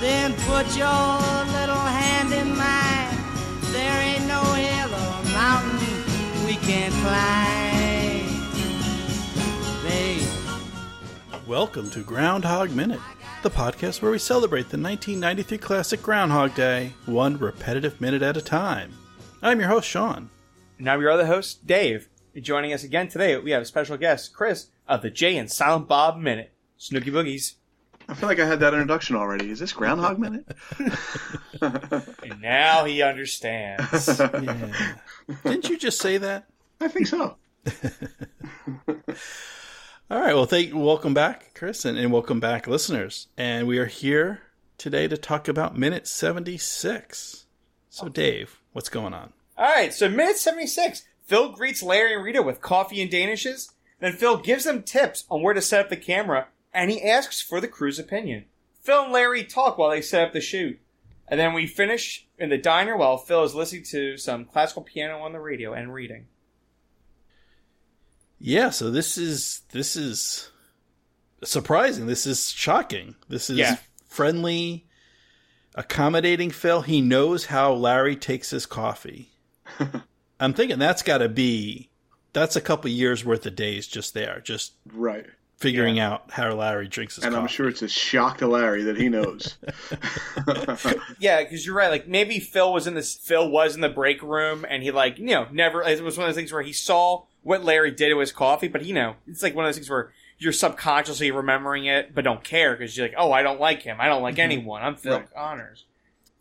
Then put your little hand in mine. There ain't no hill or mountain we can't climb. Babe. Welcome to Groundhog Minute, the podcast where we celebrate the 1993 classic Groundhog Day, one repetitive minute at a time. I'm your host, Sean. And I'm your other host, Dave. And joining us again today, we have a special guest, Chris, of the Jay and Silent Bob Minute. Snooky Boogies. I feel like I had that introduction already. Is this Groundhog Minute? And now he understands. Yeah. Didn't you just say that? I think so. All right. Well, thank welcome back, Chris, and, and welcome back, listeners. And we are here today to talk about minute 76. So, Dave, what's going on? All right, so minute 76. Phil greets Larry and Rita with coffee and danishes. Then Phil gives them tips on where to set up the camera, and he asks for the crew's opinion. Phil and Larry talk while they set up the shoot. And then we finish in the diner while Phil is listening to some classical piano on the radio and reading. Yeah. So this is this is surprising. This is shocking. This is Yeah. friendly, accommodating. Phil. He knows how Larry takes his coffee. I'm thinking that's got to be that's a couple years worth of days just there, just Right. Figuring out how Larry drinks his coffee. And coffee. I'm sure it's a shock to Larry that he knows. Yeah, because you're right. Like maybe Phil was in this. Phil was in the break room, and he like you know never. It was one of those things where he saw what Larry did to his coffee, but you know it's like one of those things where you're subconsciously remembering it, but don't care because you're like, oh, I don't like him. I don't like mm-hmm. anyone. I'm Phil Right. Connors.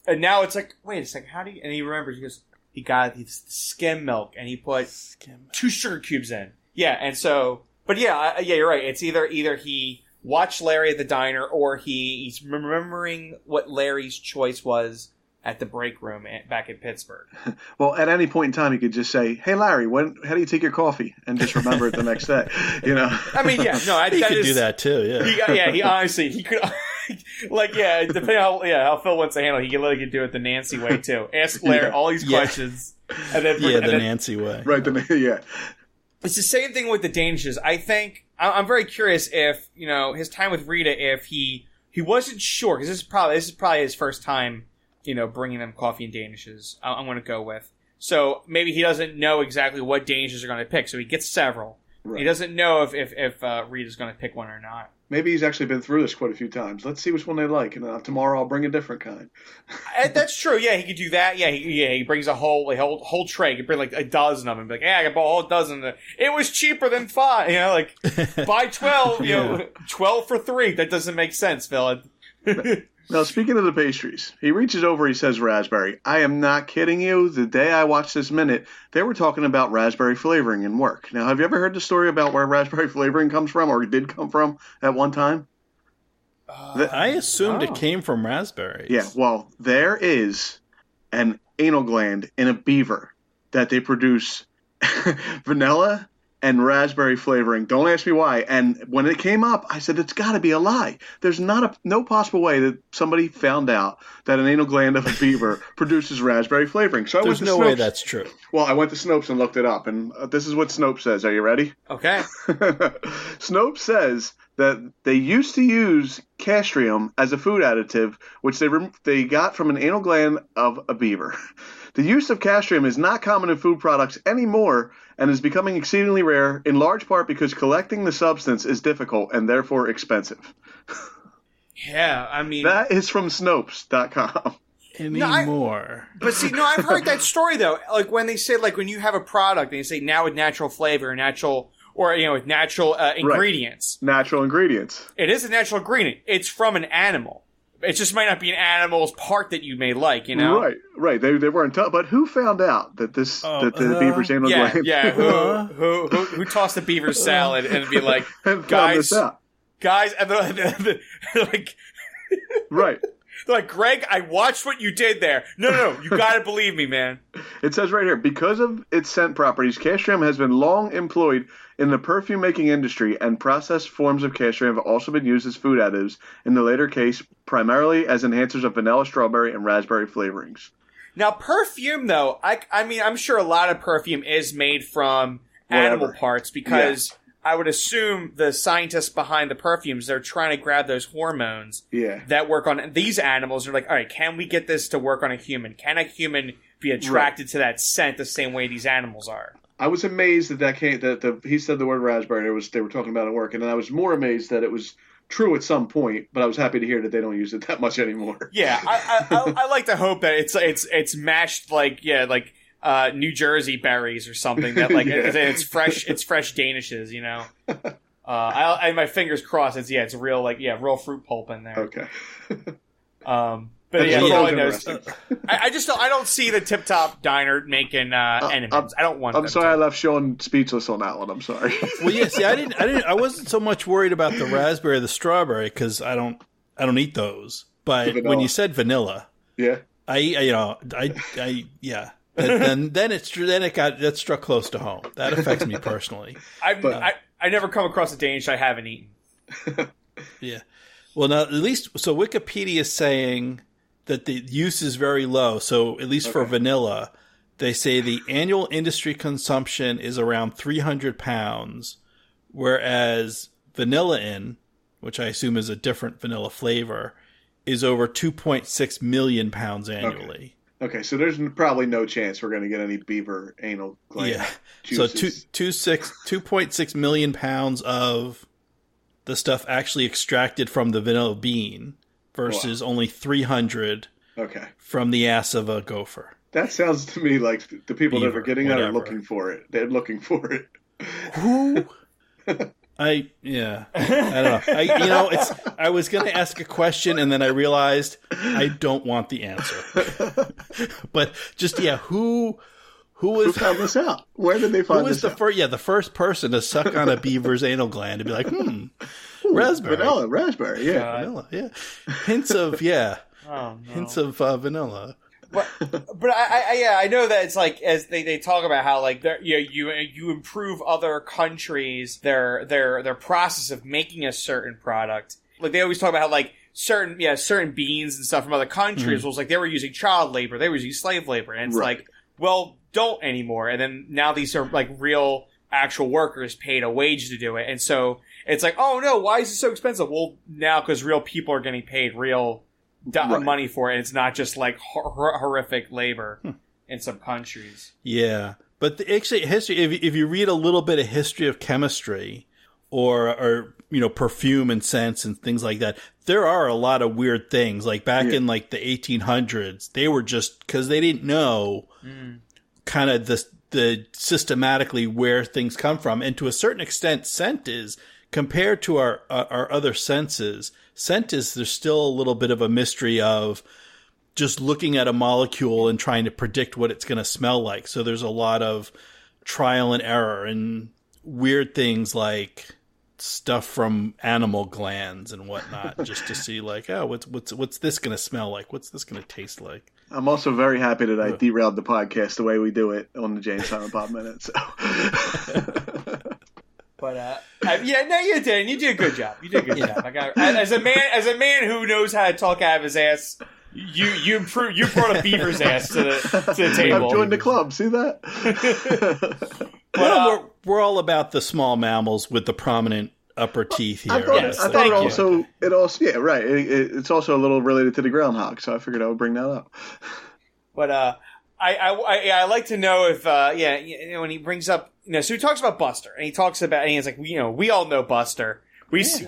And now it's like, wait a second, how do you? And he remembers. He goes, he got his skim milk, and he put Skim. two sugar cubes in. Yeah, and so, but yeah, yeah, you're right. It's either either he watched Larry at the diner, or he, he's remembering what Larry's choice was at the break room at, back in Pittsburgh. well, at any point in time, he could just say, "Hey, Larry, when? How do you take your coffee?" and just remember it the next day. You know. I mean, yeah, no, I He could is- do that too. Yeah. He, yeah, he honestly he could. Like yeah, depending how yeah how Phil wants to handle, it, he can literally could do it the Nancy way too. Ask Larry Yeah. all these Yeah. questions, and then yeah, and the then- Nancy way. Right. The, yeah. It's the same thing with the Danishes. I think I- I'm very curious if you know his time with Rita, if he he wasn't sure because this is probably this is probably his first time, you know, bringing them coffee and Danishes. I- I'm going to go with. So maybe he doesn't know exactly what Danishes are going to pick, so he gets several. Right. He doesn't know if if, if uh, Rita's going to pick one or not. Maybe he's actually been through this quite a few times. Let's see which one they like, and uh, tomorrow I'll bring a different kind. That's true. Yeah, he could do that. Yeah, he, yeah, he brings a whole a whole whole tray. He could bring like a dozen of them. Be like, yeah, I got a whole dozen. Of it was cheaper than five. You know, like buy twelve. You know, twelve for three. That doesn't make sense, Phil. Now, speaking of the pastries, he reaches over. He says, "Raspberry." I am not kidding you. The day I watched this minute, they were talking about raspberry flavoring in work. Now, have you ever heard the story about where raspberry flavoring comes from, or did come from at one time? Uh, I assumed Oh. it came from raspberries. Yeah, well, there is an anal gland in a beaver that they produce vanilla and raspberry flavoring. Don't ask me why. And when it came up, I said it's got to be a lie. There's not a no possible way that somebody found out that an anal gland of a beaver produces raspberry flavoring. So I There's went to no Snopes. way that's true. Well, I went to Snopes and looked it up, and uh, this is what Snopes says. Are you ready? okay. Snopes says that they used to use castoreum as a food additive, which they rem- they got from an anal gland of a beaver. The use of castoreum is not common in food products anymore and is becoming exceedingly rare, in large part because collecting the substance is difficult and therefore expensive. Yeah, I mean, That is from Snopes.com. I- Anymore. but see, no, I've heard that story though. Like when they say, like when you have a product and you say now with natural flavor, natural, or you know, with natural uh, ingredients. Natural ingredients. It is a natural ingredient. It's from an animal. It just might not be an animal's part that you may like. You know. Right, right. They, they weren't, t- but who found out that this Oh, that the uh, beaver's anal Yeah, gland? yeah. Who, who, who, who tossed the beaver salad and be like, and found guys, this out. guys, and the, the, the, like, Right. They're like, Greg, I watched what you did there. No, no, no, you gotta believe me, man. It says right here, because of its scent properties, castoreum has been long employed in the perfume making industry, and processed forms of castoreum have also been used as food additives, in the later case, primarily as enhancers of vanilla, strawberry, and raspberry flavorings. Now, perfume, though, I, I mean, I'm sure a lot of perfume is made from Whatever. animal parts because I would assume the scientists behind the perfumes, they're trying to grab those hormones Yeah. that work on these animals. They're like, all right, can we get this to work on a human? Can a human be attracted to that scent the same way these animals are? I was amazed that that came that the he said the word raspberry. It was they were talking about it at work, and I was more amazed that it was true at some point. But I was happy to hear that they don't use it that much anymore. Yeah, I, I, I, I like to hope that it's it's it's mashed like yeah like uh, New Jersey berries or something that like Yeah. it's, it's fresh it's fresh danishes you know. Uh, I, I my fingers crossed. It's yeah, it's real like yeah, real fruit pulp in there. Okay. Um, but That's yeah, all I know is- interesting. I, I just don't I don't see the Tip Top Diner making uh, Uh, enemies. I'm- I don't want. I'm them sorry to. I left Sean speechless on that one. I'm sorry. Well, yeah. See, I didn't. I didn't. I wasn't so much worried about the raspberry, or the strawberry, because I don't. I don't eat those. But when you said vanilla, yeah. I, I you know, I, I, yeah. And then then it's then it got that struck close to home. That affects me personally. I've, But- I I never come across a Danish I haven't eaten. Yeah. Well, now at least so Wikipedia is saying that the use is very low. So at least for vanilla, they say the annual industry consumption is around 300 pounds, whereas vanillin, which I assume is a different vanilla flavor, is over 2.6 million pounds annually. Okay, so there's probably no chance we're going to get any beaver anal gland Yeah. So two, juices. two six, 2.6 million pounds of the stuff actually extracted from the vanilla bean versus only 300 okay, from the ass of a gopher. that sounds to me like the people that are getting that are looking for it. They're looking for it. Who? I yeah. I don't know. I you know it's I was going to ask a question and then I realized I don't want the answer. but just yeah, who who Who was found this out? Where did they who find was the first yeah, the first person to suck on a beaver's anal gland and be like, "Hmm, raspberry." Vanilla, raspberry, yeah. Vanilla, yeah. Hints of yeah, Oh, no. hints of uh, vanilla. But but I, I yeah I know that it's like as they, they talk about how like you you you improve other countries their their their process of making a certain product. Like they always talk about how like certain yeah certain beans and stuff from other countries mm-hmm. was like they were using child labor they were using slave labor and it's Right. like well don't anymore. And then now these are like real actual workers paid a wage to do it. And so it's like oh no why is it so expensive? Well now because real people are getting paid real do- Right. money for it. And it's not just like hor- hor- horrific labor in some countries. Yeah, but the, actually, history. If if you read a little bit of history of chemistry, or or you know perfume and scents and things like that, there are a lot of weird things. Like back Yeah. in like the 1800s, they were just because they didn't know kind of the the systematically where things come from, and to a certain extent, scent is compared to our uh, our other senses. Scent is there's still a little bit of a mystery of just looking at a molecule and trying to predict what it's going to smell like. So there's a lot of trial and error and weird things like stuff from animal glands and whatnot, just to see like, oh, what's what's what's this going to smell like? What's this going to taste like? I'm also very happy that I derailed the podcast the way we do it on the Jay and Silent Bob Minute. So. But uh, I, yeah, no, you did. and You did a good job. You did a good job. I got as a man, as a man who knows how to talk out of his ass. You you improve. You brought a beaver's ass to the to the table. I've joined the club. See that? Well, uh, we're, we're all about the small mammals with the prominent upper teeth here. I thought, Yes, I thought thank it you. also it also yeah right. It, it, it's also a little related to the groundhog, so I figured I would bring that up. But uh, I I I, like to know if uh, yeah, you know, when he brings up you know, so he talks about Buster and he talks about and he's like, you know, we all know Buster. We see.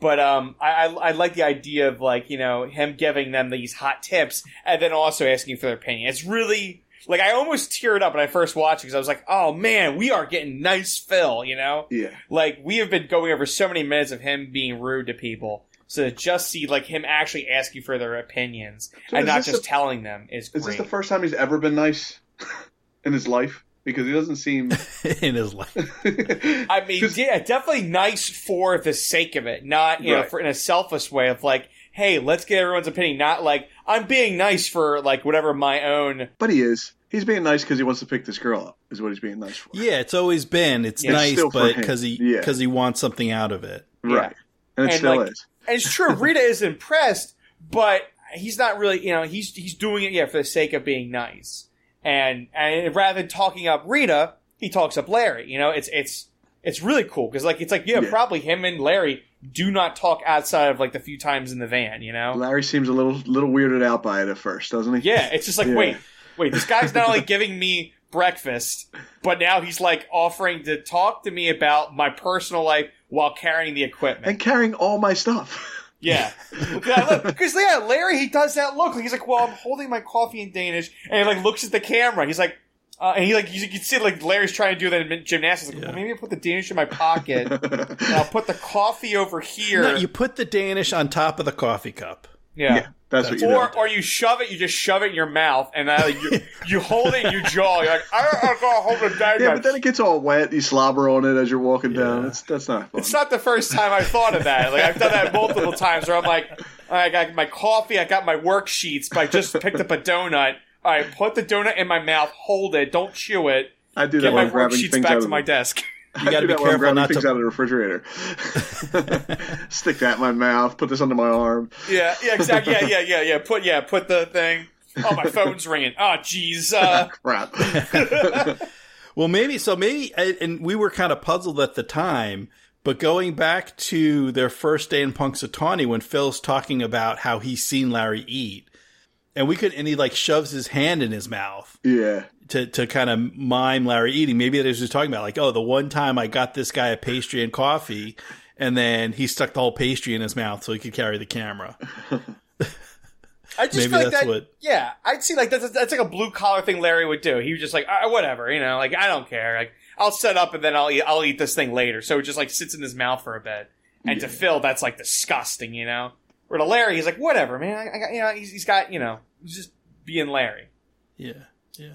But um, I, I I like the idea of like you know him giving them these hot tips and then also asking for their opinion. It's really like I almost teared up when I first watched it because I was like, oh man, we are getting nice Phil, you know. Yeah, Like we have been going over so many minutes of him being rude to people. So just see like him actually asking for their opinions So and not just the- telling them is is great. this the first time he's ever been nice in his life? Because he doesn't seem. in his life. I mean, yeah, definitely nice for the sake of it, not you know, for in a selfish way of like, hey, let's get everyone's opinion. Not like I'm being nice for like whatever my own. but he is. He's being nice because he wants to pick this girl up. Is what he's being nice for. Yeah, it's always been. It's Yeah. Nice, still for but because he Yeah. because he wants something out of it. Right, and it And, still like, is. And it's true, Rita is impressed, but he's not really. You know, he's he's doing it yeah for the sake of being nice. And and rather than talking up Rita, he talks up Larry. You know, it's it's It's really cool because like it's like yeah, Yeah. probably him and Larry do not talk outside of like the few times in the van, you know. Larry seems a little little weirded out by it at first, doesn't he? Yeah, it's just like Yeah. wait, wait, this guy's not only giving me breakfast, but now he's like offering to talk to me about my personal life while carrying the equipment. And carrying all my stuff. Yeah, because yeah, Larry he does that look. He's like, "Well, I'm holding my coffee in Danish," and he like looks at the camera. He's like, uh, and he like you can see like Larry's trying to do that in gymnastics. Like, Yeah. well, maybe I'll put the Danish in my pocket. and I'll put the coffee over here. No, you put the Danish on top of the coffee cup. yeah. yeah, that's what you do. Or, or you shove it, you just shove it in your mouth, and like, you, you hold it in your jaw. You're like, I, I gotta hold it down. Yeah, but then it gets all wet. You slobber on it as you're walking down. Yeah. That's not fun. It's not the first time I've thought of that. Like I've done that multiple times where I'm like, I got my coffee, I got my worksheets, but I just picked up a donut. All right, put the donut in my mouth, hold it, don't chew it. I do that Get my worksheets back to my desk. You got to do be that while I'm careful not things to. out of the refrigerator. Stick that in my mouth. Put this under my arm. Yeah, yeah, exactly. Yeah, yeah, yeah, yeah. Put yeah, put the thing. Oh, my phone's ringing. Oh, jeez. Uh, Crap. Well, maybe so. Maybe, and we were kind of puzzled at the time. But going back to their first day in Punxsutawney, when Phil's talking about how he's seen Larry eat, and we could, and he like shoves his hand in his mouth yeah. To to kind of mime Larry eating. Maybe that is just talking about like, oh, the one time I got this guy a pastry and coffee, and then he stuck the whole pastry in his mouth so he could carry the camera. I just Maybe feel like that's that. what- Yeah, I'd see like that's that's like a blue collar thing Larry would do. He was just like, ah, whatever, you know, like I don't care. Like I'll set up and then I'll eat, I'll eat this thing later. So it just like sits in his mouth for a bit. And to Phil, that's like disgusting, you know. Or to Larry, he's like, whatever, man. I, I got, you know, he's, he's got, you know, he's just being Larry. Yeah, yeah,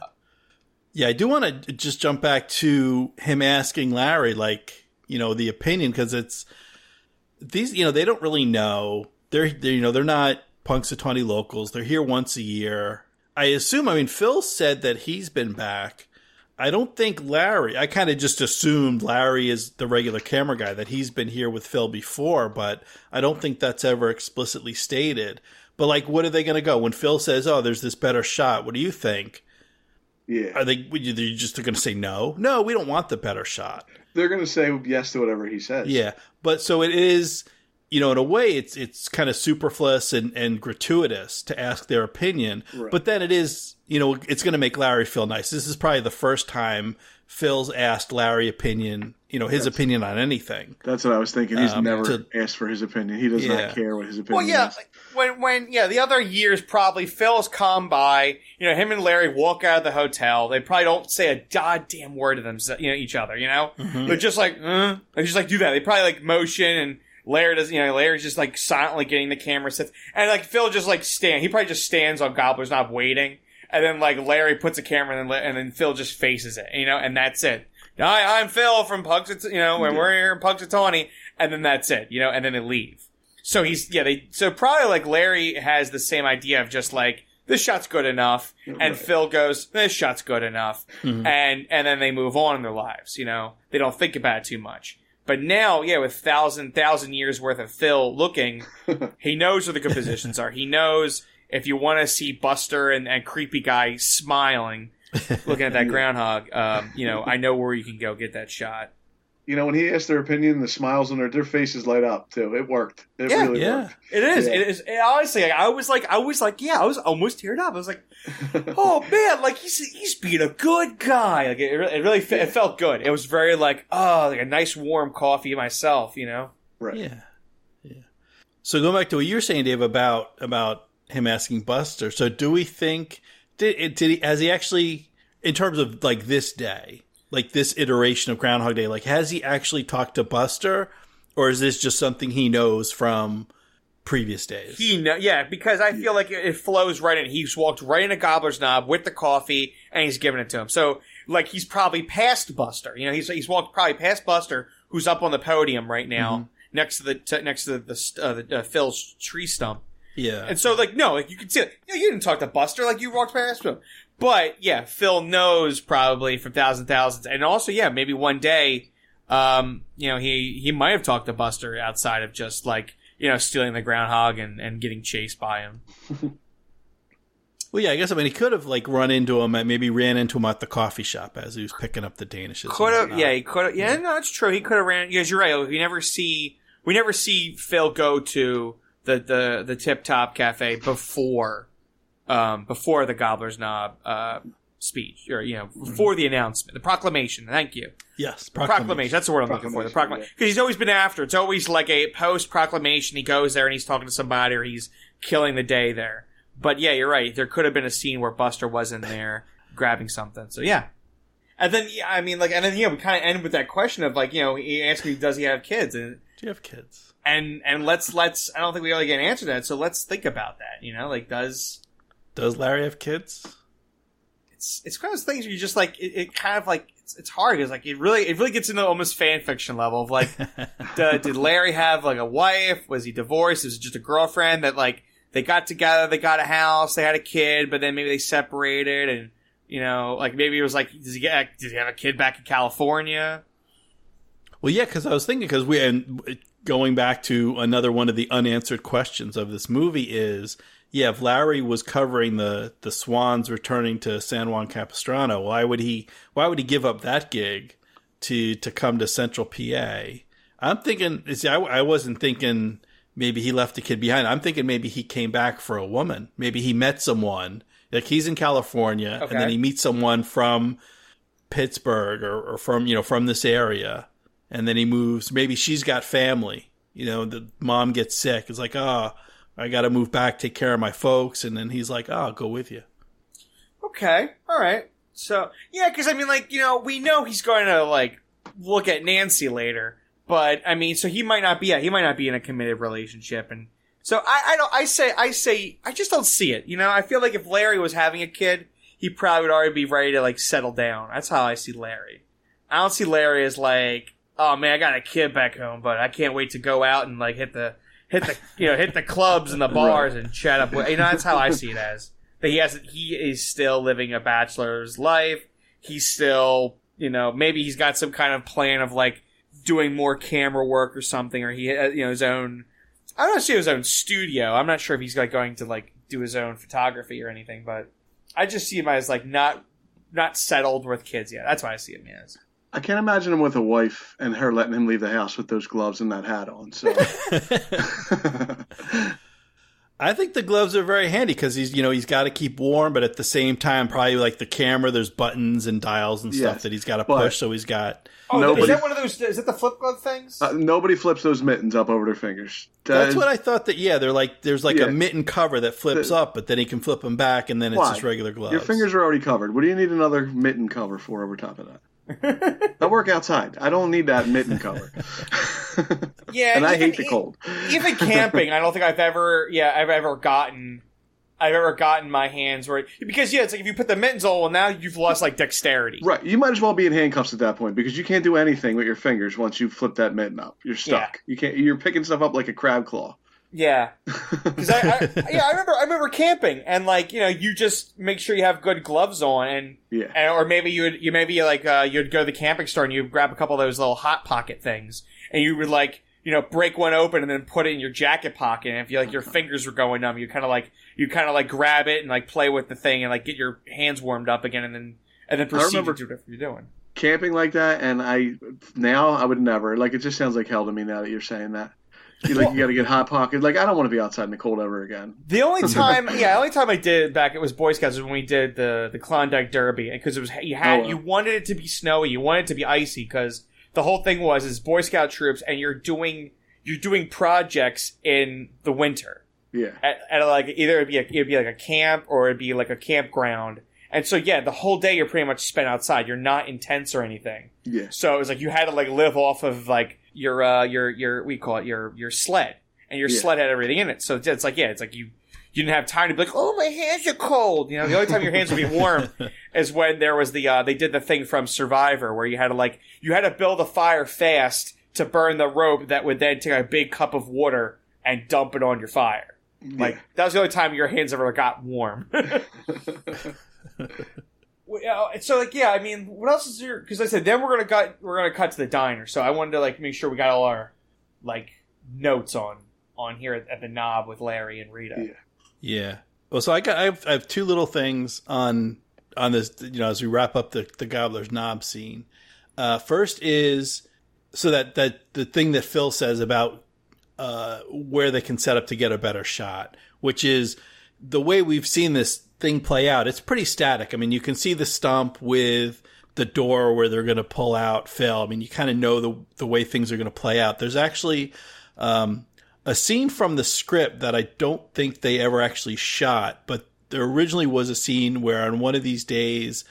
yeah. I do want to just jump back to him asking Larry, like, you know, the opinion because it's these, you know, they don't really know. They're, they're, you know, they're not Punxsutawney locals. They're here once a year. I assume. I mean, Phil said that he's been back. I don't think Larry. I kind of just assumed Larry is the regular camera guy that he's been here with Phil before, but I don't think that's ever explicitly stated. But like, what are they going to go when Phil says, "Oh, there's this better shot"? What do you think? Yeah. Are they? Would you, they're just going to say no? No, we don't want the better shot. They're going to say yes to whatever he says. Yeah, but so it is. You know, in a way, it's it's kind of superfluous and, and gratuitous to ask their opinion. Right. But then it is, you know, it's going to make Larry feel nice. This is probably the first time Phil's asked Larry opinion, you know, his opinion on anything. That's what I was thinking. He's Um, never to- asked for his opinion. He does Yeah. not care what his Well, opinion yeah, is. When when yeah, the other years probably Phil's come by. You know, him and Larry walk out of the hotel. They probably don't say a goddamn word to them, you know, each other. You know, they're just like, uh, they just like do that. They probably like motion and. Larry does, you know, Larry's just like silently getting the camera set, and like Phil just like stand. He probably just stands on Gobbler's Knob waiting, and then like Larry puts a camera, and then and then Phil just faces it, you know, and that's it. Hi, I'm Phil from Punxsutawney, you know, and we're here in Punxsutawney, and then that's it, you know, and then they leave. So he's yeah, they so probably like Larry has the same idea of just like this shot's good enough, and Right. Phil goes this shot's good enough, Mhm. and and then they move on in their lives. You know, they don't think about it too much. But now, yeah, with thousand thousand years worth of Phil looking, he knows where the good positions are. He knows if you want to see Buster and, and creepy guy smiling, looking at that groundhog. Um, you know, I know where you can go get that shot. You know, when he asked their opinion, the smiles on their their faces light up too. It worked. It Yeah, really yeah. worked. It is. Yeah. It is. It, honestly, like, I was like, I was like, yeah, I was almost teared up. I was like, oh man, like he's he's being a good guy. Like it, really- it really, fe- it felt good. It was very like, oh, like a nice warm coffee myself. You know. Right. Yeah, yeah. So going back to what you were saying, Dave, about about him asking Buster. So do we think did did he has he actually in terms of like this day, like this iteration of Groundhog Day, like has he actually talked to Buster, or is this just something he knows from previous days? He know, yeah, because I feel like it, flows right in. He's walked right into Gobbler's Knob with the coffee, and he's giving it to him. So, like, he's probably past Buster. You know, he's he's walked probably past Buster, who's up on the podium right now, next to the t- next to the the, uh, the uh, Phil's tree stump. yeah, And so, like, no, like you can see, like, you, know, you didn't talk to Buster, like you walked past him. But yeah, Phil knows probably from thousand thousands, and thousands. And also, yeah, maybe one day, um, you know, he he might have talked to Buster outside of just like you know stealing the groundhog and and getting chased by him. Well, yeah, I guess I mean he could have like run into him, and maybe ran into him at the coffee shop as he was picking up the danishes. Could have, yeah, he could have. Yeah, no, it's true. He could have ran. Because you're right. We never see we never see Phil go to the the the Tip Top Cafe before um before the Gobbler's Knob uh speech or you know before the announcement, the proclamation. Thank you. yes, Proclamation. That's the word I'm looking for. The proclamation. Proclamation, Because he's always been after. It's always like a post proclamation. He goes there and he's talking to somebody or he's killing the day there. But yeah, you're right. There could have been a scene where Buster was in there grabbing something. So yeah. And then, yeah, I mean, like, and then, yeah, we kind of end with that question of like, you know, he asked me, does he have kids? And, Do you have kids? and, and let's, let's, I don't think we really get an answer to that. So let's think about that, you know, like, does, Does Larry have kids? it's, it's kind of those things where you just like, it, it kind of like, it's, it's hard because like, it really, it really gets into almost fan fiction level of like, did, did Larry have like a wife? Was he divorced? Was it just a girlfriend that like they got together, they got a house, they had a kid, but then maybe they separated and you know, like maybe it was like, does he get, does he have a kid back in California? Well, yeah, because I was thinking because we and going back to another one of the unanswered questions of this movie is yeah, if Larry was covering the the Swans returning to San Juan Capistrano, why would he why would he give up that gig to to come to Central PA? I'm thinking, see, I, I wasn't thinking maybe he left the kid behind. I'm thinking maybe he came back for a woman. Maybe he met someone. Like he's in California, Okay. and then he meets someone from Pittsburgh or, or from you know from this area, and then he moves. Maybe she's got family. You know, the mom gets sick. It's like, oh, I got to move back, take care of my folks, and then he's like, oh, I'll go with you. Okay, all right. So yeah, because I mean, like you know, we know he's going to like look at Nancy later, but I mean, so he might not be. Yeah, he might not be in a committed relationship, and so I, I don't. I say, I say, I just don't see it. You know, I feel like if Larry was having a kid, he probably would already be ready to like settle down. That's how I see Larry. I don't see Larry as like, oh man, I got a kid back home, but I can't wait to go out and like hit the hit the you know hit the clubs and the bars and chat up. with You know, that's how I see it as that he has he is still living a bachelor's life. He's still, you know, maybe he's got some kind of plan of like doing more camera work or something, or he has, you know, his own. I don't see his own studio. I'm not sure if he's like going to like do his own photography or anything, but I just see him as like not not settled with kids yet. That's why I see him as. I can't imagine him with a wife and her letting him leave the house with those gloves and that hat on. So I think the gloves are very handy because he's you know he's got to keep warm, but at the same time, probably like the camera, there's buttons and dials and stuff Yes, that he's got to push. So he's got Oh, Nobody- is that one of those? Is it the flip glove things? uh, nobody flips those mittens up over their fingers. That's That- what I thought. That yeah, they're like there's like Yeah. a mitten cover that flips The- up, but then he can flip them back, and then it's Why? just regular gloves. Your fingers are already covered. What do you need another mitten cover for over top of that? I work outside. I don't need that mitten cover. Yeah, and I even- hate the cold. even camping, I don't think I've ever, yeah, I've ever gotten, I've ever gotten my hands where because yeah, it's like if you put the mittens on, well, now you've lost like dexterity. Right, you might as well be in handcuffs at that point because you can't do anything with your fingers once you flip that mitten up. You're stuck. You can't. You're picking stuff up like a crab claw. Yeah, because I, I, yeah, I remember, I remember camping and like you know, you just make sure you have good gloves on and. Yeah. And, or maybe you would, you maybe like, uh, you'd go to the camping store and you'd grab a couple of those little hot pocket things and you would like, you know, break one open and then put it in your jacket pocket. And if you like, your fingers were going numb, you kind of like, you kind of like grab it and like play with the thing and like get your hands warmed up again and then, and then proceed to do whatever you're doing. Camping like that, and I now I would never. Like it just sounds like hell to me now that you're saying that. You like you got to get hot pocket. Like I don't want to be outside in the cold ever again. The only time, yeah, the only time I did back, it was Boy Scouts was when we did the the Klondike Derby, because it was you had Oh, wow. you wanted it to be snowy, you wanted it to be icy, because the whole thing was is Boy Scout troops, and you're doing you're doing projects in the winter Yeah. at, at like either it'd be a, it'd be like a camp or it'd be like a campground, and so yeah, the whole day you're pretty much spent outside. You're not in tents or anything. Yeah. So it was like you had to like live off of like your uh your your we call it your your sled, and your Yeah. sled had everything in it. So it's, like yeah, it's like you you didn't have time to be like oh my hands are cold. You know, the only time your hands would be warm is when there was the uh they did the thing from Survivor where you had to like you had to build a fire fast to burn the rope that would then take a big cup of water and dump it on your fire. Like that was the only time your hands ever got warm. Well, yeah, so like yeah, I mean, what else is there? Because I said then we're gonna cut we're gonna cut to the diner. So I wanted to like make sure we got all our like notes on on here at, at the knob with Larry and Rita. Yeah. Yeah. Well, so I got I have, I have two little things on on this. You know, as we wrap up the the gobbler's knob scene. Uh, first is so that that the thing that Phil says about uh, where they can set up to get a better shot, which is the way we've seen this thing play out. It's pretty static. I mean, you can see the stump with the door where they're going to pull out Phil. I mean, you kind of know the the way things are going to play out. There's actually um, a scene from the script that I don't think they ever actually shot, but there originally was a scene where on one of these days,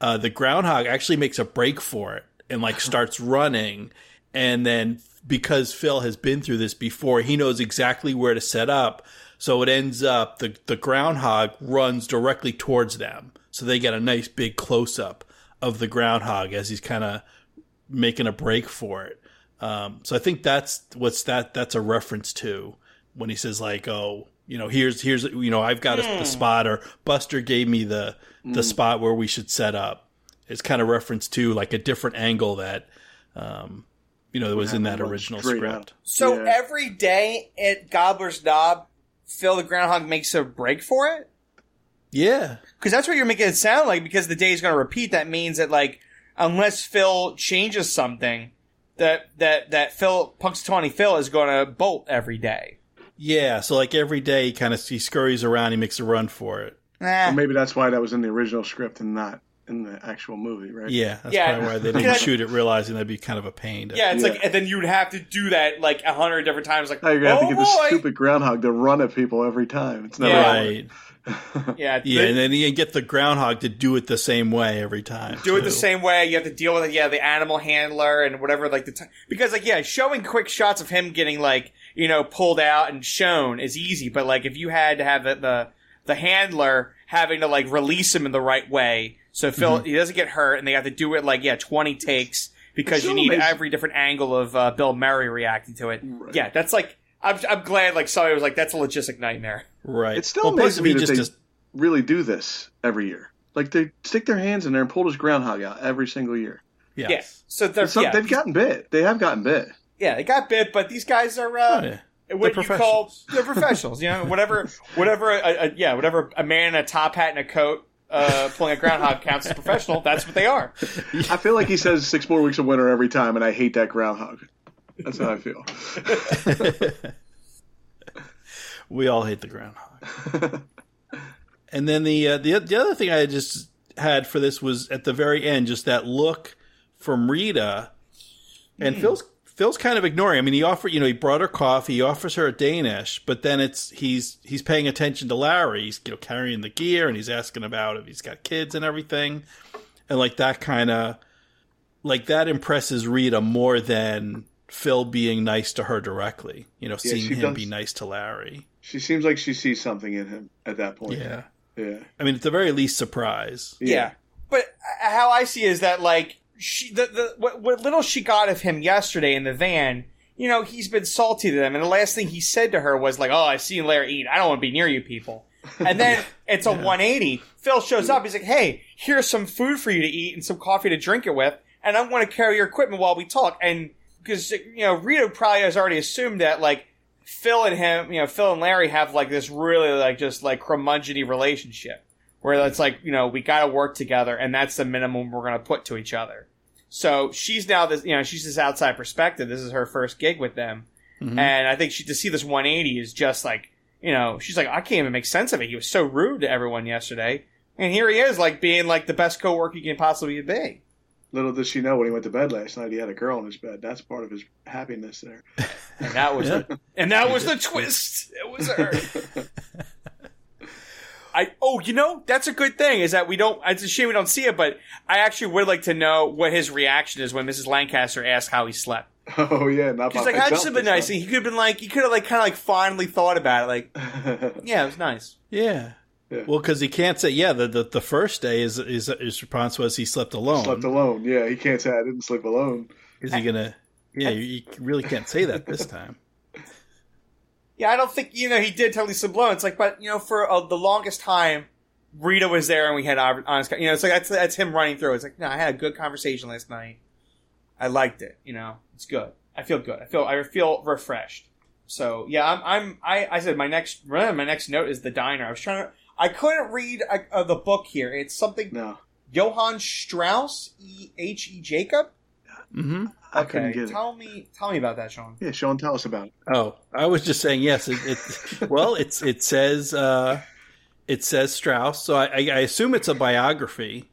uh, the groundhog actually makes a break for it and like starts running, and then because Phil has been through this before, he knows exactly where to set up. So it ends up the the groundhog runs directly towards them, so they get a nice big close up of the groundhog as he's kind of making a break for it. Um, so I think that's what's that that's a reference to when he says like, oh, you know, here's here's you know, I've got a, the spot or Buster gave me the the spot where we should set up. It's kind of reference to like a different angle that um, you know, that was in that original script. out. So Yeah. every day at Gobbler's Knob, Phil the Groundhog makes a break for it? Yeah. Because that's what you're making it sound like. Because the day is going to repeat, that means that like, unless Phil changes something, that that that Phil Punxsutawney Phil is going to bolt every day. Yeah, so like every day he kind of he scurries around, he makes a run for it. Nah. Or maybe that's why that was in the original script and not in the actual movie, right? Yeah, that's Yeah. probably why they didn't shoot it, realizing that'd be kind of a pain. To, Yeah, it's Yeah. like, and then you'd have to do that like a hundred different times. Like, Now you're gonna have oh to get boy, the stupid groundhog to run at people every time. It's never Yeah. right. yeah, Yeah, the- and then you get the groundhog to do it the same way every time. do it the same way. You have to deal with it. Yeah, the animal handler and whatever. Like the t- because like yeah, showing quick shots of him getting like you know pulled out and shown is easy. But like if you had to have the the, the handler having to like release him in the right way, so Phil Mm-hmm. he doesn't get hurt, and they have to do it like yeah twenty takes because you need amazing. every different angle of uh, Bill Murray reacting to it. Right. Yeah, that's like. I'm, I'm glad, like, somebody was like, that's a logistic nightmare. Right. It's still well, plus amazing if that just, they just really do this every year. Like they stick their hands in there and pull this groundhog out every single year. yeah. Yeah. So they're, Some, yeah, They've gotten bit. They have gotten bit. yeah, they got bit, but these guys are, uh, Oh, yeah. what They're you call professionals. they're professionals. You know, whatever, whatever. A, a, yeah, whatever. A man in a top hat and a coat uh, pulling a groundhog counts as professional. That's what they are. I feel like he says six more weeks of winter every time, and I hate that groundhog. That's how I feel. We all hate the groundhog. and then the uh, the the other thing I just had for this was at the very end, just that look from Rita, and Phil's Phil's kind of ignoring. I mean, he offered, you know, he brought her coffee, he offers her a Danish, but then it's he's he's paying attention to Larry. He's you know carrying the gear and he's asking about if he's got kids and everything, and like that kind of like that impresses Rita more than Phil being nice to her directly. You know, seeing she him does. be nice to Larry. She seems like she sees something in him at that point. Yeah. Yeah. I mean, at the very least, surprise. Yeah. But uh, how I see is that like she the, the what, what little she got of him yesterday in the van, you know, he's been salty to them, and the last thing he said to her was like, "Oh, I seen Larry eat. I don't want to be near you people." And then it's a 180. Phil shows up. He's like, "Hey, here's some food for you to eat and some coffee to drink it with, and I'm going to carry your equipment while we talk." And because you know, Rita probably has already assumed that like Phil and him, you know, Phil and Larry have like this really like just like curmudgeony relationship where it's like, you know, we got to work together and that's the minimum we're going to put to each other. So she's now this, you know, she's this outside perspective. This is her first gig with them. Mhm. And I think she, to see this 180 is just like, you know, she's like, I can't even make sense of it. He was so rude to everyone yesterday. And here he is, like being like the best coworker he can possibly be. Little does she know when he went to bed last night, he had a girl in his bed. That's part of his happiness there. And that was, Yeah. the, and that was the twist. It was her. I oh, you know that's a good thing is that we don't. It's a shame we don't see it, but I actually would like to know what his reaction is when Mrs. Lancaster asks how he slept. Oh yeah, not She's like, I myself should have been nice." He could have been like, he could have like kind of like fondly thought about it, like, "Yeah, it was nice." Yeah. Yeah. Well, because he can't say, yeah, the, the the first day is his his response was he slept alone. Slept alone. Yeah, he can't say I didn't sleep alone. Is he gonna? Yeah, you, you really can't say that this time. Yeah, I don't think you know he did tell Lisa Blow. It's like, but you know, for uh, the longest time, Rita was there and we had hon- honest. You know, it's like that's that's him running through. It's like, no, I had a good conversation last night. I liked it. You know, it's good. I feel good. I feel I feel refreshed. So yeah, I'm, I'm I, I said my next my next note is the diner. I was trying to I couldn't read uh, the book here. It's something No, Johann Strauss E H E Jacob. Hmm I couldn't get it. tell me tell me about that, Sean. Yeah, Sean, tell us about it. Oh, I was just saying yes. It, it well, it's it says uh, it says Strauss, so I, I, I assume it's a biography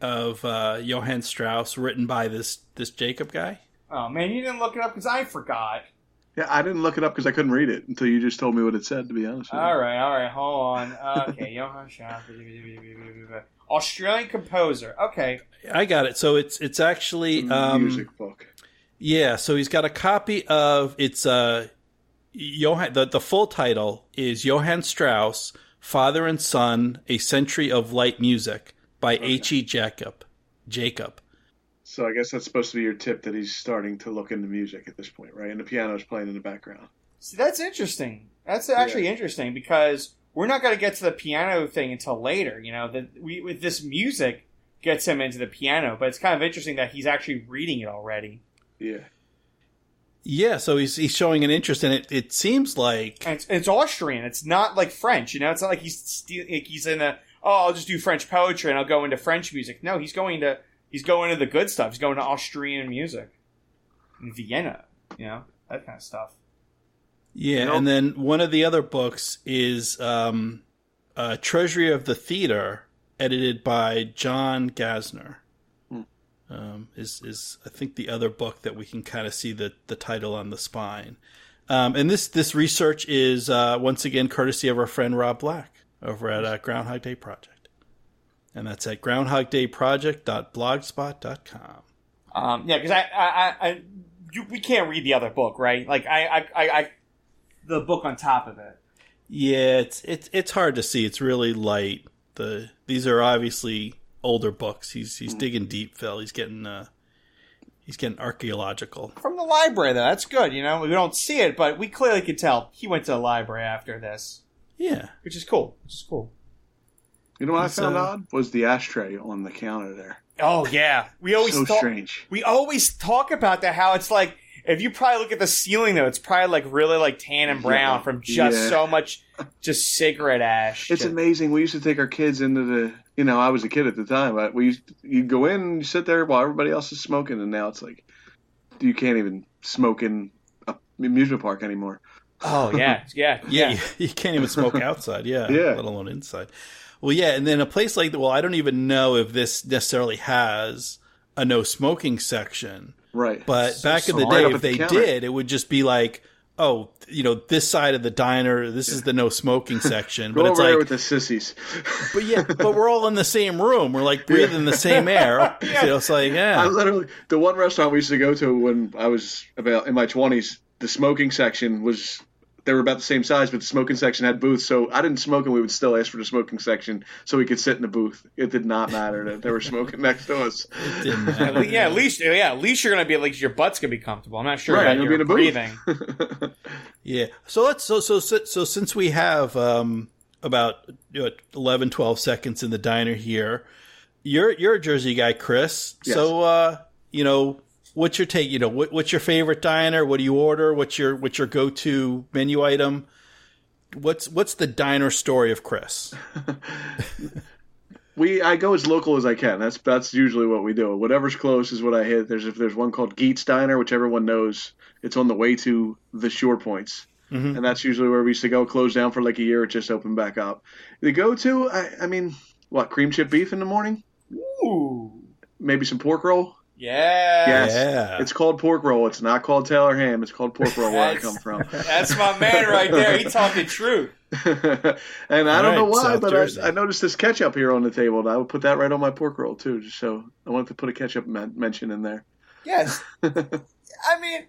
of uh, Johann Strauss written by this this Jacob guy. Oh man, you didn't look it up because I forgot. Yeah, I didn't look it up because I couldn't read it until you just told me what it said. To be honest, with you. All right, all right, hold on. Okay, Johann Strauss, Australian composer. Okay, I got it. So it's it's actually um, music book. Yeah, so he's got a copy of it's uh Johann the, the full title is Johann Strauss, Father and Son, A Century of Light Music by H. E. Jacob. Jacob. So I guess that's supposed to be your tip that he's starting to look into music at this point, right? And the piano's playing in the background. see that's interesting. That's actually interesting because we're not going to get to the piano thing until later. You know, that we with this music gets him into the piano, but it's kind of interesting that he's actually reading it already. Yeah. Yeah, so he's he's showing an interest in it. It seems like And it's, it's Austrian. It's not like French. You know, it's not like he's steal, like he's in a oh I'll just do French poetry and I'll go into French music. No, he's going to he's going to the good stuff. He's going to Austrian music, in Vienna. You know that kind of stuff. yeah, Nope. and then one of the other books is um uh, Treasury of the Theater, edited by John Gassner. Hmm. Um, is is I think the other book that we can kind of see the the title on the spine. Um, and this this research is uh, once again courtesy of our friend Rob Black over at uh, Groundhog Day Project, and that's at groundhogdayproject.blogspot.com. Um, yeah, because I, I, I, you, we can't read the other book, right? Like I, I, I, I, the book on top of it. Yeah, it's it's it's hard to see. It's really light. The these are obviously older books. He's he's digging deep, Phil. He's getting uh he's getting archaeological. From the library, though. That's good. You know, we don't see it, but we clearly can tell he went to the library after this, Yeah. which is cool. Which is cool. You know what It's, I found uh, odd was the ashtray on the counter there. Oh yeah, we always So talk, strange. we always talk about that. How it's like if you probably look at the ceiling though, it's probably like really like tan and brown Yeah. from just Yeah. so much just cigarette ash. It's Just- amazing. We used to take our kids into the. You know, I was a kid at the time, but we used you go in and you sit there while everybody else is smoking, and now it's like you can't even smoke in a amusement park anymore. Oh yeah, yeah, Yeah, yeah. You, you can't even smoke outside, yeah, Yeah. let alone inside. Well, yeah, and then a place like well, I don't even know if this necessarily has a no smoking section. Right. But back in the so day, if the they counter. did, it would just be like, oh, you know, this side of the diner, this is the no smoking section. but it's like, with the sissies. but yeah, but we're all in the same room. We're like breathing the same air. You know, it's like, yeah. I yeah, literally the one restaurant we used to go to when I was about in my twenties. The smoking section was they were about the same size, but the smoking section had booths. So I didn't smoke, and we would still ask for the smoking section so we could sit in the booth. It did not matter that they were smoking next to us. it didn't matter. yeah, at least yeah, at least you're gonna be at least your butt's gonna be comfortable. I'm not sure Right, about you'll be your in a booth. breathing. Yeah. So let's so so so, so since we have um about you know, 11 12 seconds in the diner here, you're you're a Jersey guy, Chris. Yes. So uh you know, what's your take, you know, what, what's your favorite diner? What do you order? What's your what's your go-to menu item? What's what's the diner story of Chris? We I go as local as I can. That's that's usually what we do. Whatever's close is what I hit. There's if there's one called Geets Diner, which everyone knows. It's on the way to the Shore Points, Mhm. and that's usually where we used to go. Closed down for like a year. It just opened back up. The go to, I, I mean, what cream chip beef in the morning? Ooh, Maybe some pork roll. Yeah, Yes. Yeah. It's called pork roll. It's not called Taylor ham. It's called pork roll where I That's- come from. that's my man right there. He talking truth. and I don't know why, South but I, I noticed this ketchup here on the table, and I would put that right on my pork roll too. Just so I wanted to put a ketchup men- mention in there. Yes, I mean,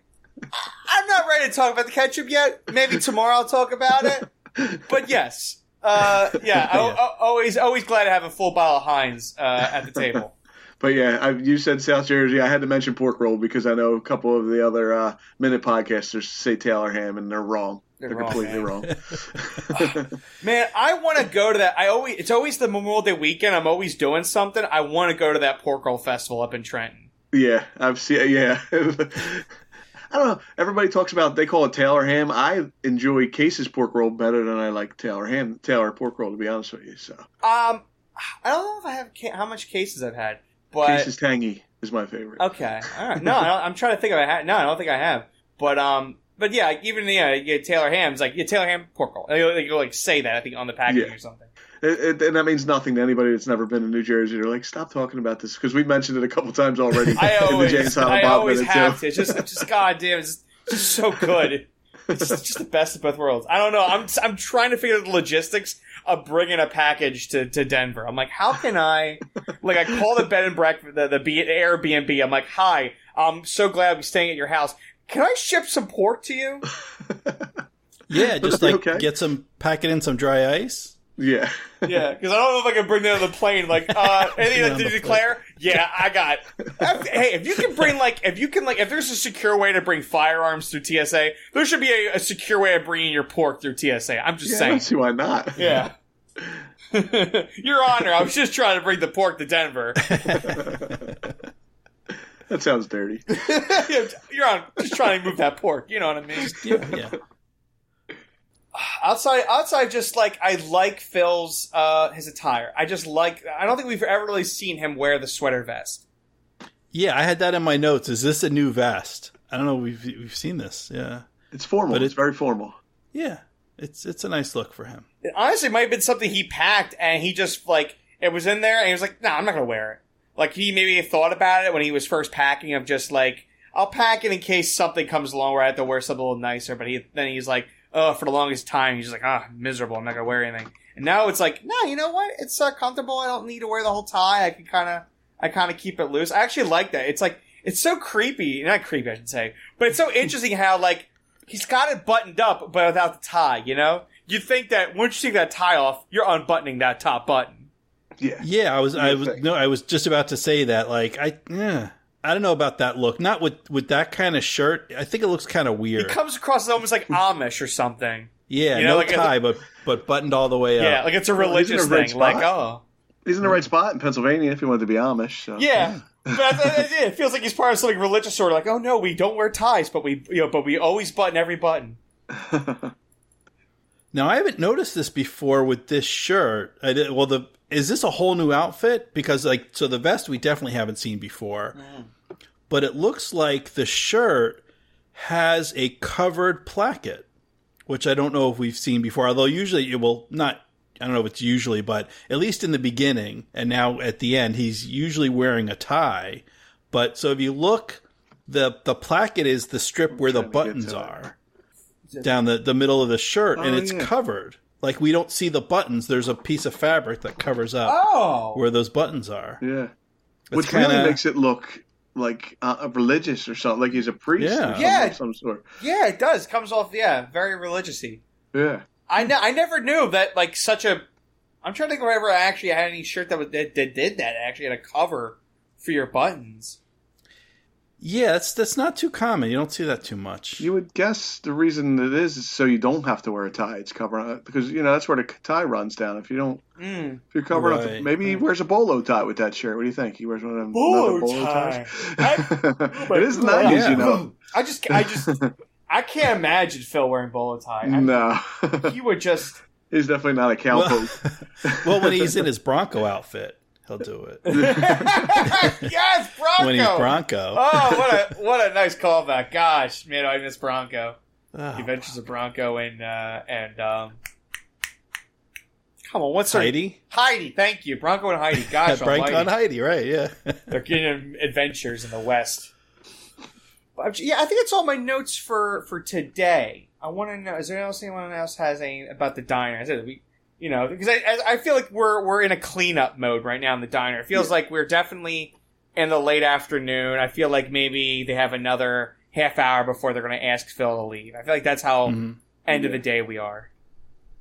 I- I'm not ready to talk about the ketchup yet. Maybe tomorrow I'll talk about it. But yes, uh, yeah, I, I- always always glad to have a full bottle of Heinz uh, at the table. But yeah, I, you said South Jersey. I had to mention pork roll because I know a couple of the other uh, minute podcasters say Taylor ham, and they're wrong. They're They're, wrong, completely man. wrong. Man, I want to go to that. I always it's always the Memorial Day weekend. I'm always doing something. I want to go to that pork roll festival up in Trenton. yeah, I've seen. Yeah, I don't know. Everybody talks about they call it Taylor ham. I enjoy Case's pork roll better than I like Taylor ham, Taylor pork roll. To be honest with you, so Um, I don't know if I have ca- how much cases I've had, but is tangy is my favorite. okay, all right. No, I I'm trying to think of I had. No, I don't think I have. But um, but yeah, like, even yeah, get Taylor Ham's like yeah, Taylor Ham pork roll. You like say that I think on the packaging Yeah. or something. It, it, and that means nothing to anybody that's never been to New Jersey. They're like, stop talking about this because we mentioned it a couple times already I in the always, James I Bob always have to. It's just, it's just goddamn, it's just, it's just so good. It's just, just the best of both worlds. I don't know. I'm, I'm trying to figure out the logistics of bringing a package to, to Denver. I'm like, how can I? Like, I call the bed and breakfast, the, the B, Airbnb. I'm like, hi, I'm so glad I'm staying at your house. Can I ship some pork to you? Yeah, just like Okay. get some, pack it in some dry ice. Yeah. Yeah, because I don't know if I can bring that on the plane. Like, uh, anything Yeah, that on to the declare? Yeah, I got. hey, if you can bring like, if you can like, if there's a secure way to bring firearms through TSA, there should be a, a secure way of bringing your pork through TSA. I'm just yeah I saying. don't see why not. Yeah. Your Honor, I was just trying to bring the pork to Denver. That sounds dirty. Your Honor, just trying to move that pork. You know what I mean? Yeah, yeah. Outside outside just like I like Phil's uh his attire. I just like I don't think we've ever really seen him wear the sweater vest. Yeah, I had that in my notes. Is this a new vest? I don't know. We've we've seen this. Yeah, It's formal. But it's it- very formal. yeah. It's it's a nice look for him. It honestly might have been something he packed and he just like it was in there and he was like, "Nah, I'm not gonna wear it." Like he maybe thought about it when he was first packing of just like, "I'll pack it in case something comes along where I have to wear something a little nicer." But he then he's like, "Oh, for the longest time, he's just like, ah, miserable. I'm not gonna wear anything." And now it's like, no, you know what? It's uh, comfortable. I don't need to wear the whole tie. I can kind of, I kind of keep it loose. I actually like that. It's like it's so creepy. Not creepy, I should say, but it's so interesting how like he's got it buttoned up, but without the tie. You know, you'd think that once you take that tie off, you're unbuttoning that top button. Yeah. Yeah, I was I was no, I was just about to say that. Like I, eh, I don't know about that look. Not with with that kind of shirt. I think it looks kind of weird. It comes across as almost like Amish or something. yeah, you know, no like a- tie, but but buttoned all the way up. Yeah, like it's a Well, isn't religious it a red thing. Like, oh, He's in the right spot in Pennsylvania if he wanted to be Amish. So. yeah. But that's- that's it. it feels like he's part of something religious, sort of like, oh no, we don't wear ties, but we, you know, but we always button every button. Now I haven't noticed this before with this shirt. I did, well, the is this a whole new outfit? Because like, so the vest we definitely haven't seen before, mm. but it looks like the shirt has a covered placket, which I don't know if we've seen before. Although usually it will not. I don't know if it's usually, but at least in the beginning and now at the end, he's usually wearing a tie. But so if you look, the the placket is the strip where the trying to get buttons are down the, the middle of the shirt, and Oh, it's yeah. covered. Like we don't see the buttons. There's a piece of fabric that covers up Oh, where those buttons are. Yeah. It's Which kinda- makes it look like uh, religious or something, like he's a priest Yeah. or Yeah. of some sort. yeah, it does. Comes off, yeah, very religiousy. Yeah. I ne- I never knew that like such a. I'm trying to think if I ever actually had any shirt that was that, that did that. Actually had a cover for your buttons. Yeah, that's that's not too common. You don't see that too much. You would guess the reason it is is so you don't have to wear a tie. It's covering it because you know that's where the tie runs down. If you don't, Mm. if you're covering up, the, Right. maybe he wears a bolo tie with that shirt. What do you think? He wears one of them Bolo another bolo tie. ties. it is nineties, Yeah. you know. I just I just I can't imagine Phil wearing bolo tie. I- no, He would just. he's definitely not a cowpoke. well, when he's in his Bronco outfit, he'll do it. yes, Bronco. When he's Bronco. Oh, what a what a nice callback! Gosh, man, I miss Bronco. Oh, The Adventures of Bronco and uh, and um, come on, what's her Heidi? Heidi, thank you, Bronco and Heidi. Gosh, Bronco and Heidi, right? Yeah. They're getting adventures in the West. But, yeah, I think it's all my notes for for today. I want to know: is there else anyone else has any about the diner? Is it we, you know, because I I I feel like we're we're in a cleanup mode right now in the diner. It feels like we're definitely in the late afternoon. I feel like maybe they have another half hour before they're going to ask Phil to leave. I feel like that's how Mhm. end of the day we are.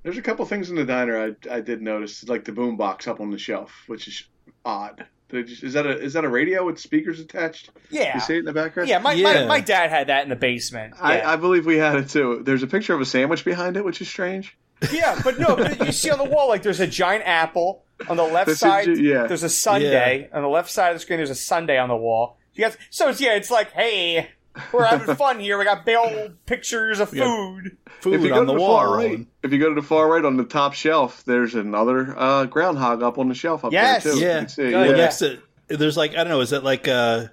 There's a couple things in the diner I, I did notice, like the boom box up on the shelf, which is odd. Just- Is that a is that a radio with speakers attached? Yeah, You see it in the background? yeah. My, Yeah. My, my dad had that in the basement. Yeah. I, I believe we had it too. There's a picture of a sandwich behind it, which is strange. Yeah, but no, but you see on the wall, like there's a giant apple on the left This side. ju- yeah. There's a sundae on the left side of the screen. There's a sundae on the wall. You got so it's yeah, it's like hey, We're having fun here. We got big old pictures of Yeah. food. Food if you go on to the, the wall. far right, if you go to the far right on the top shelf, there's another uh, groundhog up on the shelf up Yes. there too. You Yeah. can see, Good. yeah. Yeah. next to there's like I don't know, is that like uh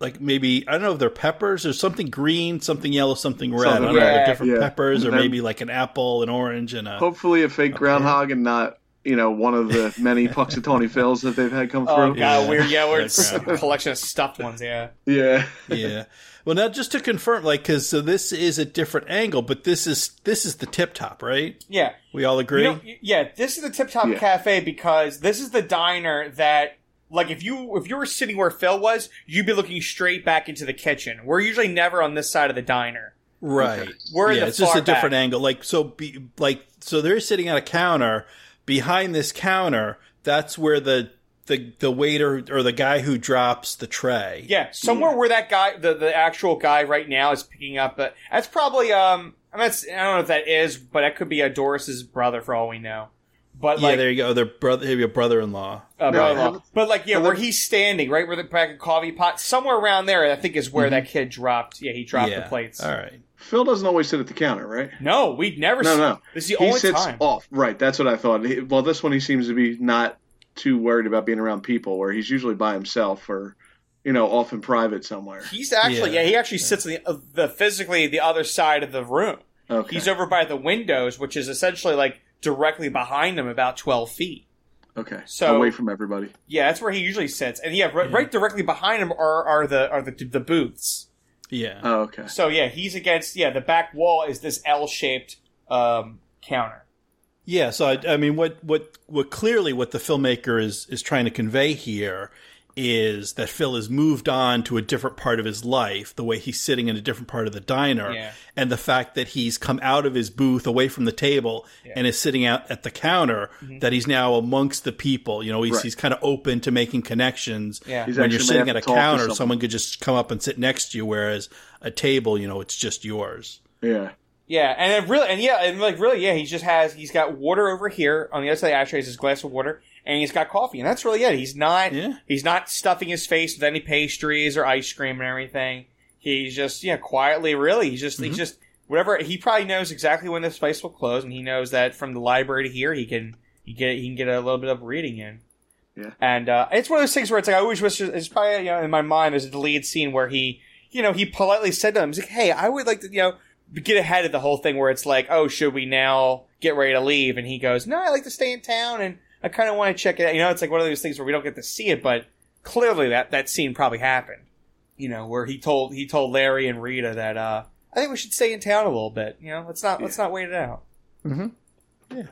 like maybe I don't know if they're peppers or something green, something yellow, something red. I don't know, red. they're different Yeah. peppers, or then- maybe like an apple, an orange, and a Hopefully, a fake groundhog and not you know one of the many Punxsutawney Phils that they've had come Oh through. god, Yeah. weird. Yeah, we're Yeah, it's a collection of stuffed ones. Yeah. Yeah, yeah. Well, now just to confirm, like, because so this is a different angle, but this is this is the tip top, right? Yeah. We all agree. You know, yeah, this is the Tip Top Yeah. Cafe because this is the diner that, like, if you if you were sitting where Phil was, you'd be looking straight back into the kitchen. We're usually never on this side of the diner. Right. We're in yeah, the it's just a far different angle. Like so, be, like so, they're sitting at a counter. Behind this counter, that's where the the the waiter or the guy who drops the tray. Yeah, somewhere where that guy, the the actual guy right now is picking up. Uh, that's probably um. I, mean, I don't know if that is, but that could be a Doris's brother for all we know. But yeah. like, there you go. Their brother, maybe a brother-in-law. Uh, brother-in-law. haven't- but like, yeah, haven't- where he's standing, right where the pack of coffee pot, somewhere around there, I think is where that kid dropped. Yeah, he dropped yeah. the plates. All right. Phil doesn't always sit at the counter, right? No, we'd never. No, see- no. This is the he only sits time. off. Right, that's what I thought. He- well, this one he seems to be not too worried about being around people, where he's usually by himself or you know off in private somewhere. He's actually, Yeah. yeah, he actually sits on the, uh, the physically the other side of the room. Okay, He's over by the windows, which is essentially like directly behind him, about twelve feet. okay, So- away from everybody. Yeah, that's where he usually sits, and yeah, right, right directly behind him are, are the are the the booths. Yeah. Oh, okay. So yeah, he's against yeah. The back wall is this L shaped um, counter. Yeah, so I, I mean, what what what clearly what the filmmaker is is trying to convey here is that Phil has moved on to a different part of his life, the way he's sitting in a different part of the diner, Yeah. and the fact that he's come out of his booth away from the table and is sitting out at the counter, mm-hmm. that he's now amongst the people. You know, he's Right. he's kind of open to making connections. Yeah. He's when you're sitting at a to talk to counter, someone. someone could just come up and sit next to you, whereas a table, you know, it's just yours. Yeah, Yeah, and it really, and yeah, and like really, yeah, he just has he's got water over here on the other side of the ashtray is his glass of water, and he's got coffee, and that's really it. He's not Yeah. he's not stuffing his face with any pastries or ice cream and everything. He's just yeah, quietly, really, he's just Mm-hmm. he's just whatever. He probably knows exactly when this place will close, and he knows that from the library to here, he can he get he can get a little bit of reading in. Yeah. and uh, it's one of those things where it's like I always wish it's probably you know in my mind there's a deleted scene where he you know he politely said to him he's like hey I would like to you know get ahead of the whole thing where it's like, oh, should we now get ready to leave? And he goes, no, I like to stay in town and I kind of want to check it out. You know, it's like one of those things where we don't get to see it, but clearly that, that scene probably happened. You know, where he told, he told Larry and Rita that, uh, I think we should stay in town a little bit. You know, let's not, let's not wait it out. Mhm. Yeah.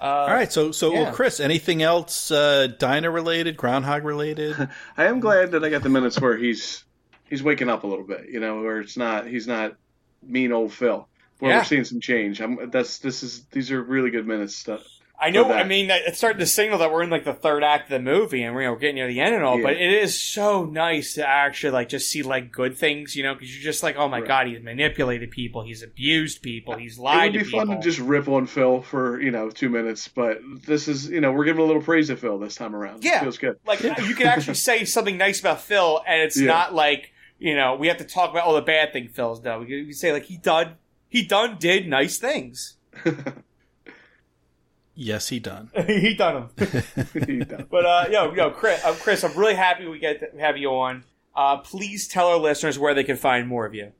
Uh, All right, so so yeah. well, Chris, anything else uh, diner related, groundhog related? I am glad that I got the minutes where he's he's waking up a little bit. You know, where it's not he's not mean old Phil. Where Yeah. we're seeing some change. I'm, that's this is these are really good minutes stuff. I know. I mean, it's starting to signal that we're in like the third act of the movie, and you know, we're getting near the end and all. Yeah. But it is so nice to actually like just see like good things, you know, because you're just like, oh my Right. god, he's manipulated people, he's abused people, he's lied. It would be to fun to just rip on Phil for you know two minutes, but this is you know we're giving a little praise to Phil this time around. Yeah. it feels good. like you can actually say something nice about Phil, and it's Yeah. not like you know we have to talk about all the bad thing Phil's done. We can, we can say like he done he done did nice things. yes, he done. he done them. He done. But uh, yo, yo, Chris, uh, Chris, I'm really happy we get to have you on. Uh, please tell our listeners where they can find more of you.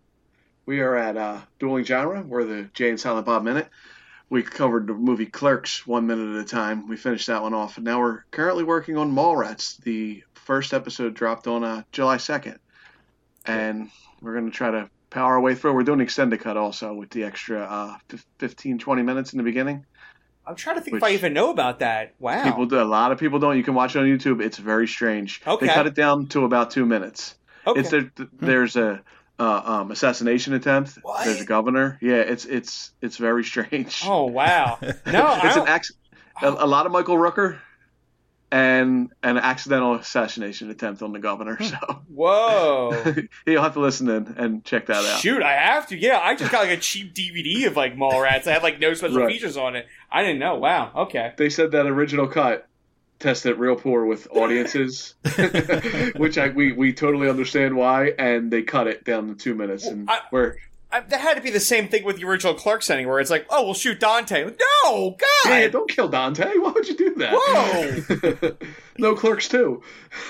We are at uh, Dueling Genre. We're the Jay and Silent Bob Minute. We covered the movie Clerks one minute at a time. We finished that one off, and now we're currently working on Mallrats. The first episode dropped on uh, July 2nd, and we're going to try to power our way through. We're doing extended cut also with the extra uh, 15, 20 minutes in the beginning. I'm trying to think if I even know about that. Wow. People do. A lot of people don't. You can watch it on YouTube. It's very strange. Okay. They cut it down to about two minutes. okay. It's there, there's a uh, um, assassination attempt. What? There's a governor. Yeah, it's it's it's very strange. oh wow. No, it's an don't, ac- a, a lot of Michael Rooker and an accidental assassination attempt on the governor. Hmm. So whoa. you'll have to listen in and check that out. Shoot, I have to. Yeah, I just got like a cheap DVD of like Mallrats. I had like no special Right. features on it. I didn't know. Wow. Okay. They said that original cut tested real poor with audiences, which I we, we totally understand why, and they cut it down to two minutes. And I- where I, that had to be the same thing with the original Clerks ending, where it's like, oh, we'll shoot Dante. No, God, yeah, don't kill Dante. Why would you do that? Whoa! no Clerks 2.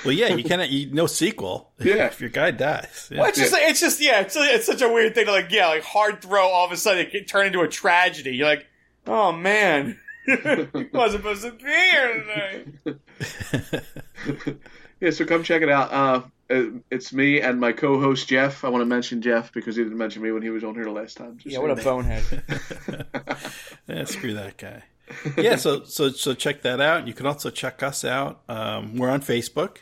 Well, yeah, you cannot. You, no sequel. Yeah. if your guy dies. Yeah. Well, it's just, it's just, yeah, it's, it's such a weird thing to like, yeah, like hard throw. All of a sudden, it can turn into a tragedy. You're like, oh man, he wasn't supposed to be here tonight. Yeah, so come check it out. Uh, it- it's me and my co-host Jeff. I want to mention Jeff because he didn't mention me when he was on here the last time. Just Yeah, what a bonehead. Yeah, screw that guy. Yeah, so so so check that out. You can also check us out. Um, we're on Facebook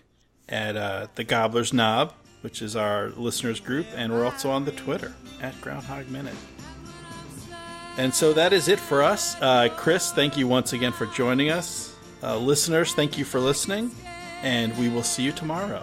at uh, the Gobbler's Knob, which is our listeners group, and we're also on the Twitter at Groundhog Minute. And so that is it for us. Uh, Chris, thank you once again for joining us. Uh, listeners, thank you for listening, and we will see you tomorrow,